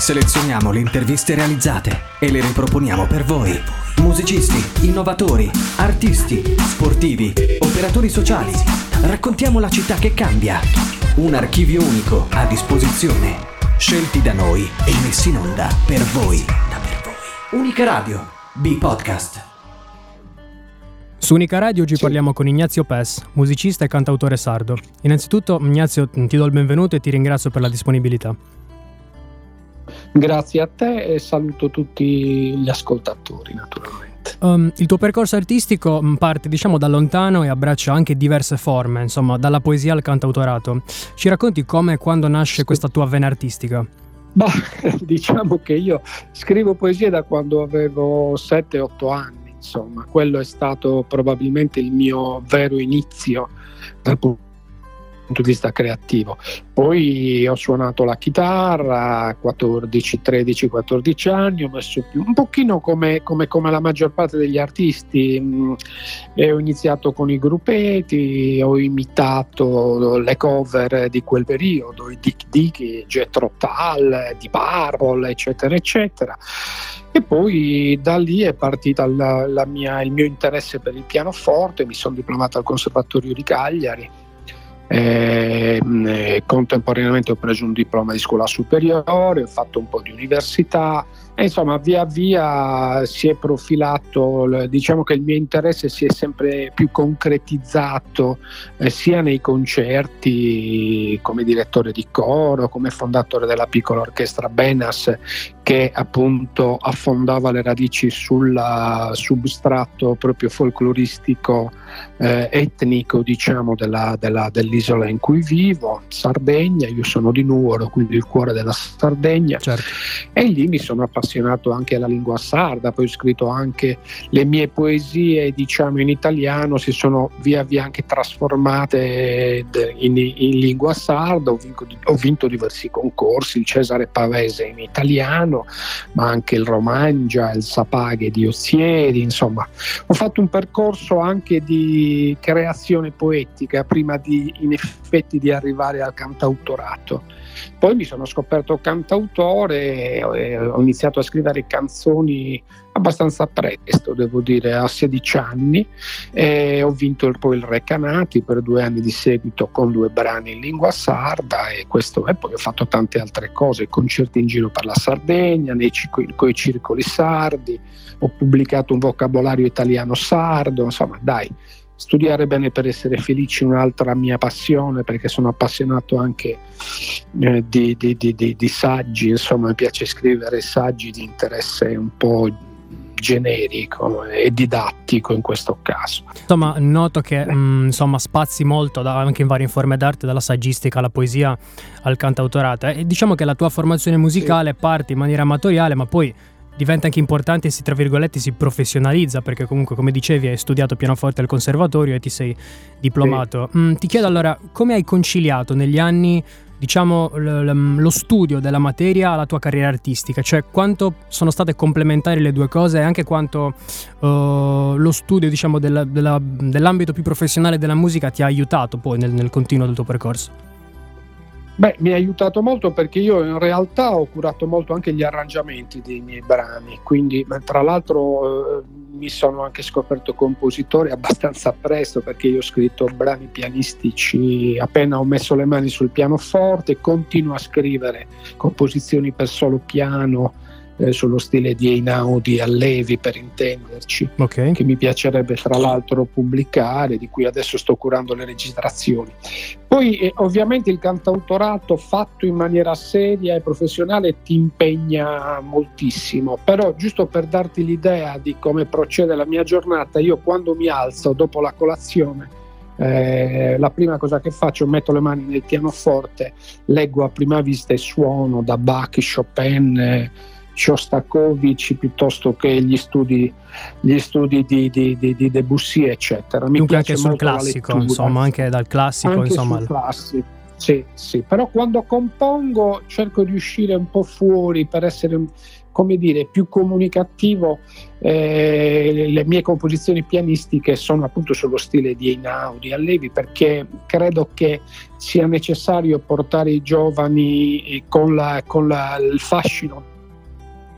Selezioniamo le interviste realizzate e le riproponiamo per voi. Musicisti, innovatori, artisti, sportivi, operatori sociali. Raccontiamo la città che cambia. Un archivio unico a disposizione. Scelti da noi e messi in onda per voi. Unica Radio. B-Podcast. Su Unica Radio oggi parliamo con Ignazio Pes, musicista e cantautore sardo. Innanzitutto, Ignazio, ti do il benvenuto e ti ringrazio per la disponibilità. Grazie a te e saluto tutti gli ascoltatori, naturalmente. Um, il tuo percorso artistico mm, parte, diciamo, da lontano e abbraccia anche diverse forme, insomma, dalla poesia al cantautorato. Ci racconti come e quando nasce questa tua vena artistica? Bah, diciamo che io scrivo poesie da quando avevo 7-8 anni, insomma, quello è stato probabilmente il mio vero inizio dal punto punto di vista creativo. Poi ho suonato la chitarra a 14, 13, 14 anni, ho messo più un pochino come, come, come la maggior parte degli artisti, mm, e ho iniziato con i gruppetti, ho imitato le cover di quel periodo, i Dick Dick, Jetro Tal, di Purple, eccetera, eccetera. E poi da lì è partito il mio interesse per il pianoforte, mi sono diplomato al Conservatorio di Cagliari eh, contemporaneamente ho preso un diploma di scuola superiore, ho fatto un po' di università e insomma via via si è profilato, diciamo che il mio interesse si è sempre più concretizzato eh, sia nei concerti come direttore di coro, come fondatore della piccola orchestra Benas che appunto affondava le radici sul substrato proprio folcloristico eh, etnico diciamo della, della, dell'isola in cui vivo, Sardegna, io sono di Nuoro, quindi il cuore della Sardegna certo. e lì mi sono appassionato anche alla lingua sarda, poi ho scritto anche le mie poesie diciamo in italiano, si sono via via anche trasformate in, in lingua sarda, ho vinto, ho vinto diversi concorsi, il Cesare Pavese in italiano, ma anche il Romangia, il Sapaghe di Ossieri, insomma, ho fatto un percorso anche di creazione poetica prima di in effetti di arrivare al cantautorato. Poi mi sono scoperto cantautore ho iniziato a scrivere canzoni abbastanza presto, devo dire, a 16 anni. E ho vinto poi il Re Canati per due anni di seguito con due brani in lingua sarda e, questo, e poi ho fatto tante altre cose, concerti in giro per la Sardegna, nei, con i circoli sardi, ho pubblicato un vocabolario italiano sardo, insomma dai, studiare bene per essere felici è un'altra mia passione perché sono appassionato anche eh, di, di, di, di, saggi, insomma mi piace scrivere saggi di interesse un po' generico e didattico in questo caso. Insomma, noto che mh, mm, insomma, spazi molto da, anche in varie forme d'arte, dalla saggistica alla poesia al cantautorato. E diciamo che la tua formazione musicale sì. parte in maniera amatoriale, ma poi diventa anche importante e si, tra virgolette, si professionalizza perché comunque, come dicevi, hai studiato pianoforte al conservatorio e ti sei diplomato. Sì. Mm, ti chiedo allora, come hai conciliato negli anni diciamo, lo studio della materia alla tua carriera artistica, cioè quanto sono state complementari le due cose e anche quanto uh, lo studio diciamo, della, della, dell'ambito più professionale della musica ti ha aiutato poi nel, nel continuo del tuo percorso. Beh, mi ha aiutato molto perché io in realtà ho curato molto anche gli arrangiamenti dei miei brani, quindi tra l'altro eh, mi sono anche scoperto compositore abbastanza presto perché io ho scritto brani pianistici appena ho messo le mani sul pianoforte, continuo a scrivere composizioni per solo piano eh, sullo stile di Einaudi Allevi per intenderci, okay. che mi piacerebbe tra l'altro pubblicare, di cui adesso sto curando le registrazioni. Poi eh, ovviamente il cantautorato fatto in maniera seria e professionale ti impegna moltissimo, però giusto per darti l'idea di come procede la mia giornata, io quando mi alzo dopo la colazione eh, la prima cosa che faccio metto le mani nel pianoforte, leggo a prima vista e suono da Bach, Chopin, eh, Shostakovich piuttosto che gli studi, gli studi di, di, di, di, Debussy, eccetera. Mi Dunque anche sul classico, insomma, anche dal classico. Anche insomma. Sul classico. Sì, sì, però quando compongo cerco di uscire un po' fuori per essere, come dire, più comunicativo. Eh, le mie composizioni pianistiche sono appunto sullo stile di Einaudi, Allevi, perché credo che sia necessario portare i giovani con, la, con la, il fascino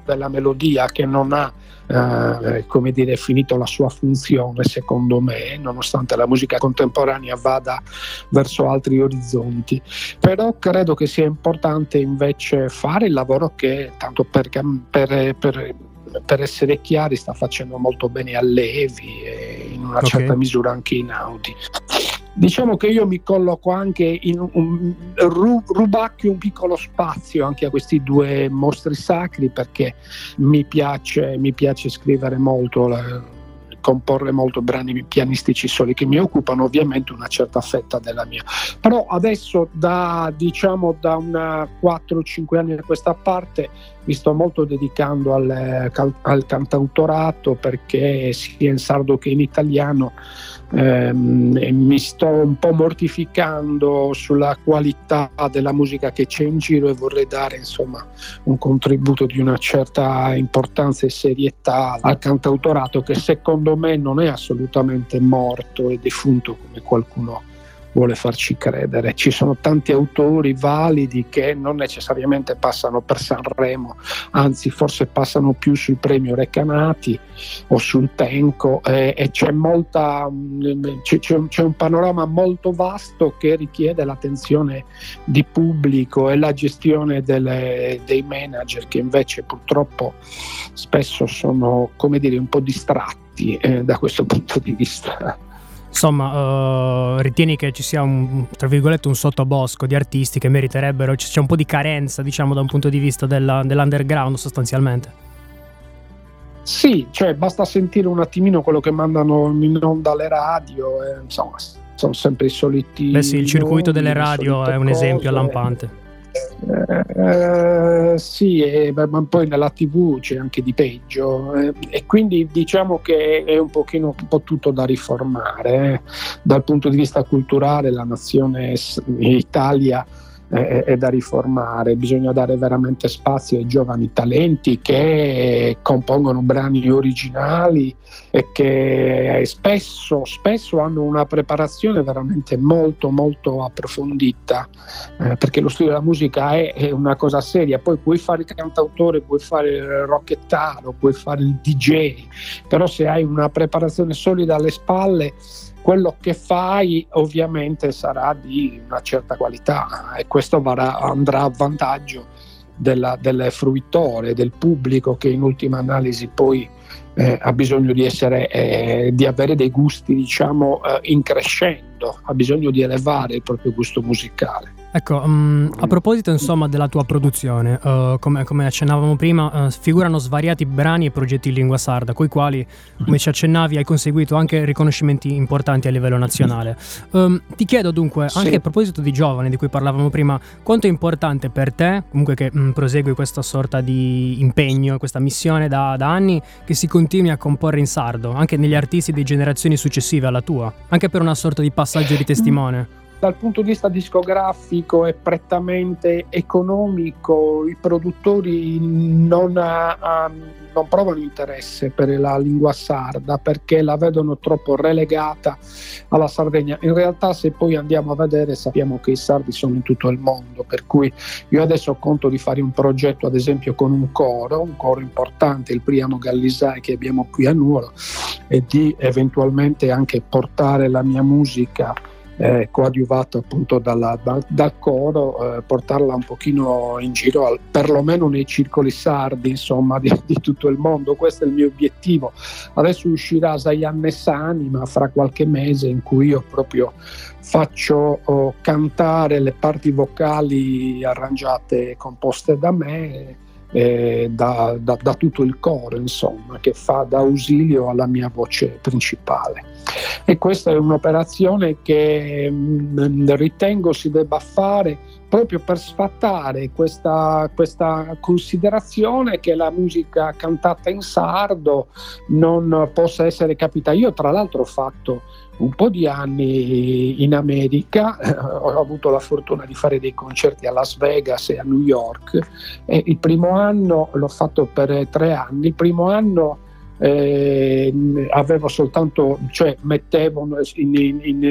della melodia che non ha eh, come dire, finito la sua funzione, secondo me, nonostante la musica contemporanea vada verso altri orizzonti. Però credo che sia importante invece fare il lavoro che, tanto per, per, per per essere chiari, sta facendo molto bene a Levi e in una okay. certa misura anche in Audi. Diciamo che io mi colloco anche in un, ru, rubacchio un piccolo spazio anche a questi due mostri sacri perché mi piace, mi piace scrivere molto, la, comporre molto brani pianistici soli che mi occupano ovviamente una certa fetta della mia. Però adesso da diciamo da una 4-5 anni a questa parte mi sto molto dedicando al, al cantautorato perché sia in sardo che in italiano ehm, mi sto un po' mortificando sulla qualità della musica che c'è in giro e vorrei dare insomma un contributo di una certa importanza e serietà al cantautorato che secondo me non è assolutamente morto e defunto come qualcuno vuole farci credere. Ci sono tanti autori validi che non necessariamente passano per Sanremo, anzi forse passano più sul premio Recanati o sul Tenco eh, e c'è, molta, mm, c'è, c'è, un panorama molto vasto che richiede l'attenzione di pubblico e la gestione delle, dei manager che invece purtroppo spesso sono come dire un po' distratti eh, da questo punto di vista. Insomma, uh, ritieni che ci sia un, tra virgolette, un sottobosco di artisti che meriterebbero, c'è un po' di carenza, diciamo, da un punto di vista della, dell'underground sostanzialmente? Sì, cioè basta sentire un attimino quello che mandano in onda le radio, e, insomma, sono sempre i soliti. Beh sì, il circuito delle radio è un cose. esempio lampante. Eh, sì, eh, ma poi nella tv c'è anche di peggio eh, e quindi diciamo che è un pochino un po' tutto da riformare. Eh. Dal punto di vista culturale la nazione Italia è, è, da riformare, bisogna dare veramente spazio ai giovani talenti che compongono brani originali e che spesso, spesso hanno una preparazione veramente molto molto approfondita, eh, perché lo studio della musica è, è, una cosa seria, poi puoi fare il cantautore, puoi fare il rockettaro, puoi fare il DJ, però se hai una preparazione solida alle spalle quello che fai ovviamente sarà di una certa qualità e questo varrà, andrà a vantaggio della, del fruitore, del pubblico che in ultima analisi poi eh, ha bisogno di, essere, eh, di avere dei gusti diciamo eh, in crescendo, ha bisogno di elevare il proprio gusto musicale. Ecco, um, a proposito insomma della tua produzione, uh, come, come, accennavamo prima, uh, figurano svariati brani e progetti in lingua sarda, coi quali, come ci accennavi, hai conseguito anche riconoscimenti importanti a livello nazionale. Um, ti chiedo dunque, sì. anche a proposito di giovani di cui parlavamo prima, quanto è importante per te, comunque che um, prosegui questa sorta di impegno, questa missione da, da anni, che si continui a comporre in sardo, anche negli artisti di generazioni successive alla tua, anche per una sorta di passaggio di testimone? Dal punto di vista discografico e prettamente economico i produttori non, ha, non, provano interesse per la lingua sarda perché la vedono troppo relegata alla Sardegna. In realtà se poi andiamo a vedere sappiamo che i sardi sono in tutto il mondo, per cui io adesso conto di fare un progetto ad esempio con un coro, un coro importante, il Priamo Gallisai che abbiamo qui a Nuoro e di eventualmente anche portare la mia musica eh, coadiuvato appunto dalla, da, dal coro, eh, portarla un pochino in giro, al, perlomeno nei circoli sardi insomma di, di, tutto il mondo, questo è il mio obiettivo. Adesso uscirà Sayan Sanima fra qualche mese in cui io proprio faccio oh, cantare le parti vocali arrangiate e composte da me eh, da, da, da, tutto il coro, insomma, che fa da ausilio alla mia voce principale. E questa è un'operazione che mh, mm, ritengo si debba fare proprio per sfatare questa, questa, considerazione che la musica cantata in sardo non possa essere capita. Io tra l'altro ho fatto un po' di anni in America, eh, ho avuto la fortuna di fare dei concerti a Las Vegas e a New York e il primo anno l'ho fatto per tre anni, il primo anno eh, avevo soltanto, cioè mettevo in, in,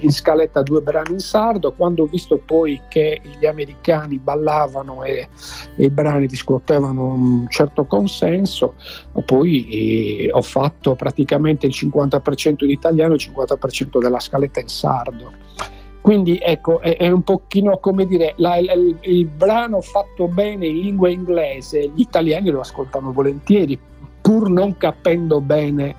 in, scaletta due brani in sardo, quando ho visto poi che gli americani ballavano e, e i brani riscuotevano un certo consenso, poi eh, ho fatto praticamente il 50% in italiano e il 50% della scaletta in sardo. Quindi ecco, è, è un pochino come dire, la, il, il brano fatto bene in lingua inglese, gli italiani lo ascoltano volentieri, pur non capendo bene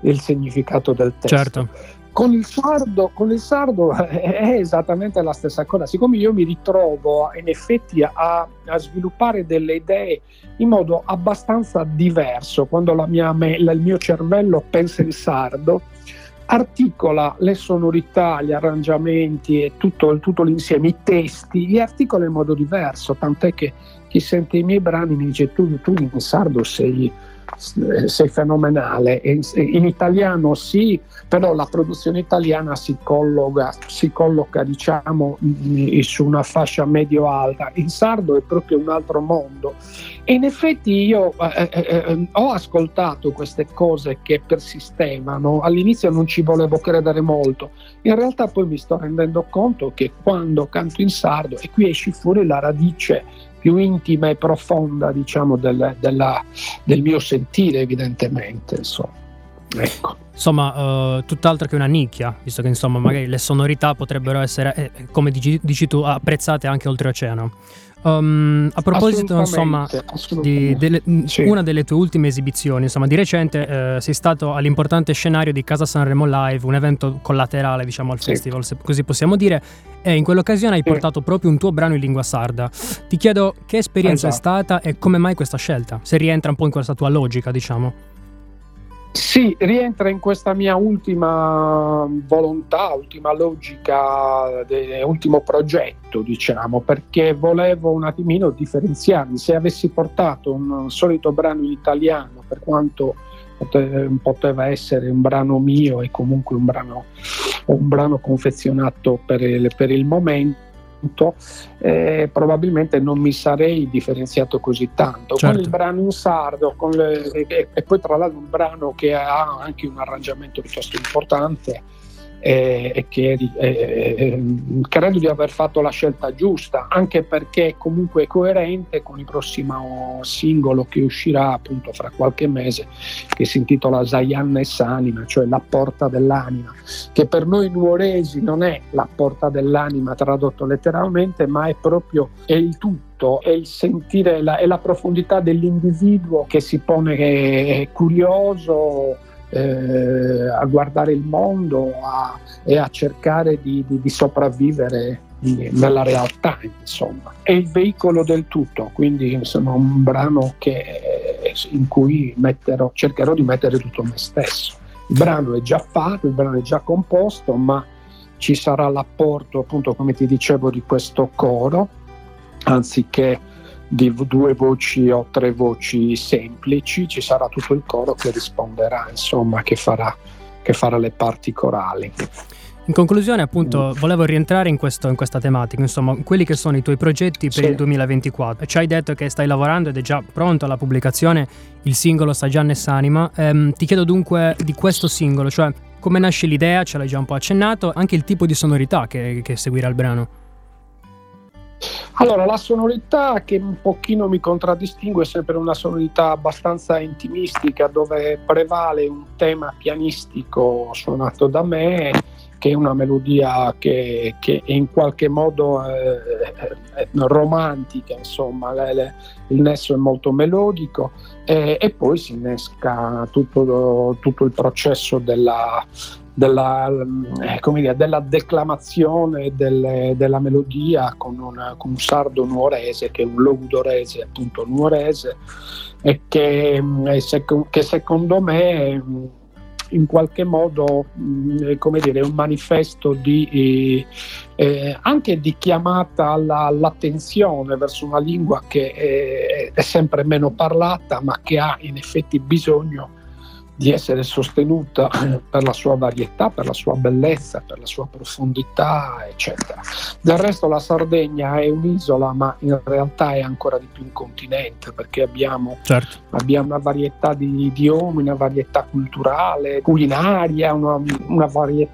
il significato del testo. Certo. Con il, sardo, con il sardo è esattamente la stessa cosa, siccome io mi ritrovo in effetti a, a sviluppare delle idee in modo abbastanza diverso, quando mia, il mio cervello pensa in sardo, articola le sonorità, gli arrangiamenti e tutto, tutto, l'insieme, i testi, li articola in modo diverso, tant'è che chi sente i miei brani mi dice tu, tu in sardo sei sei fenomenale. In, italiano sì, però la produzione italiana si colloca, si colloca diciamo, su una fascia medio-alta. In sardo è proprio un altro mondo. E in effetti io eh, eh, eh, ho ascoltato queste cose che persistevano, all'inizio non ci volevo credere molto, in realtà poi mi sto rendendo conto che quando canto in sardo, e qui esci fuori la radice più intima e profonda diciamo, del, della, del mio sentire evidentemente. Insomma. Ecco. Insomma, uh, tutt'altro che una nicchia, visto che insomma magari le sonorità potrebbero essere, eh, come dici, dici, tu, apprezzate anche oltreoceano. Um, a proposito, insomma, di delle, sì. una delle tue ultime esibizioni, insomma, di recente eh, sei stato all'importante scenario di Casa Sanremo Live, un evento collaterale, diciamo, al sì. festival, se così possiamo dire, e in quell'occasione hai sì. portato proprio un tuo brano in lingua sarda. Ti chiedo che esperienza esatto. è stata e come mai questa scelta? Se rientra un po' in questa tua logica, diciamo. Sì, rientra in questa mia ultima volontà, ultima logica, de, ultimo progetto, diciamo, perché volevo un attimino differenziarmi. Se avessi portato un solito brano in italiano, per quanto poteva essere un brano mio e comunque un brano, un brano confezionato per il, per il momento, eh, probabilmente non mi sarei differenziato così tanto. Certo. Con il brano in sardo, le, e, e, poi tra l'altro un brano che ha anche un arrangiamento piuttosto importante, e, che eh, credo di aver fatto la scelta giusta, anche perché comunque è coerente con il prossimo singolo che uscirà appunto fra qualche mese, che si intitola Zayanna e Sanima, cioè la porta dell'anima, che per noi nuoresi non è la porta dell'anima tradotto letteralmente, ma è proprio è il tutto è il sentire la, è la profondità dell'individuo che si pone curioso, eh, a guardare il mondo a, e a cercare di, di, di sopravvivere nella realtà, insomma. È il veicolo del tutto, quindi insomma un brano che, in cui metterò, cercherò di mettere tutto me stesso. Il brano è già fatto, il brano è già composto, ma ci sarà l'apporto, appunto, come ti dicevo, di questo coro, anziché di due voci o tre voci semplici, ci sarà tutto il coro che risponderà, insomma, che farà, che farà le parti corali. In conclusione, appunto, volevo rientrare in, questo, in, questa tematica, insomma, quelli che sono i tuoi progetti per sì. il 2024. Ci hai detto che stai lavorando ed è già pronto alla pubblicazione il singolo Sagianne Sanima. Ehm, ti chiedo dunque di questo singolo, cioè come nasce l'idea, ce l'hai già un po' accennato, anche il tipo di sonorità che, che seguirà il brano. Allora, la sonorità che un pochino mi contraddistingue è sempre una sonorità abbastanza intimistica dove prevale un tema pianistico suonato da me che è una melodia che, che in qualche modo è, è romantica, insomma, le, le, il nesso è molto melodico e, e poi si innesca tutto, tutto il processo della, della, eh, dire, della declamazione delle, della melodia con, una, con, un sardo nuorese che è un logudorese appunto nuorese e che, mm, che secondo me in qualche modo mm, come dire, un manifesto di, eh, anche di chiamata alla, all'attenzione verso una lingua che è, è sempre meno parlata ma che ha in effetti bisogno di essere sostenuta per la sua varietà, per la sua bellezza, per la sua profondità, eccetera. Del resto la Sardegna è un'isola, ma in realtà è ancora di più un continente, perché abbiamo, certo. abbiamo una varietà di idiomi, una varietà culturale, culinaria, una, una varietà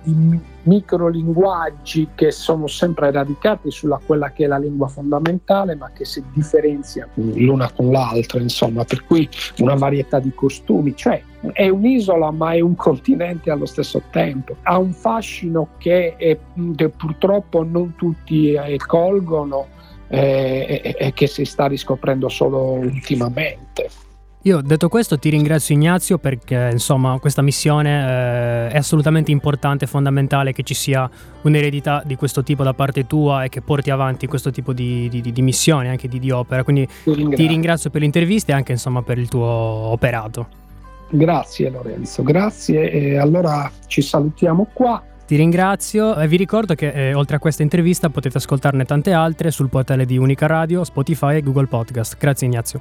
microlinguaggi che sono sempre radicati sulla quella che è la lingua fondamentale ma che si differenziano l'una con l'altra insomma per cui una varietà di costumi. Cioè è un'isola ma è un continente allo stesso tempo. Ha un fascino che, è, purtroppo non tutti eh, colgono eh, e, e che si sta riscoprendo solo ultimamente io detto questo ti ringrazio Ignazio perché insomma questa missione eh, è assolutamente importante fondamentale che ci sia un'eredità di questo tipo da parte tua e che porti avanti questo tipo di, di, di missione, anche di, di opera. Quindi ringrazio. ti ringrazio per l'intervista e anche insomma per il tuo operato. Grazie Lorenzo, grazie e allora ci salutiamo qua. Ti ringrazio e vi ricordo che eh, oltre a questa intervista potete ascoltarne tante altre sul portale di Unica Radio, Spotify e Google Podcast. Grazie Ignazio.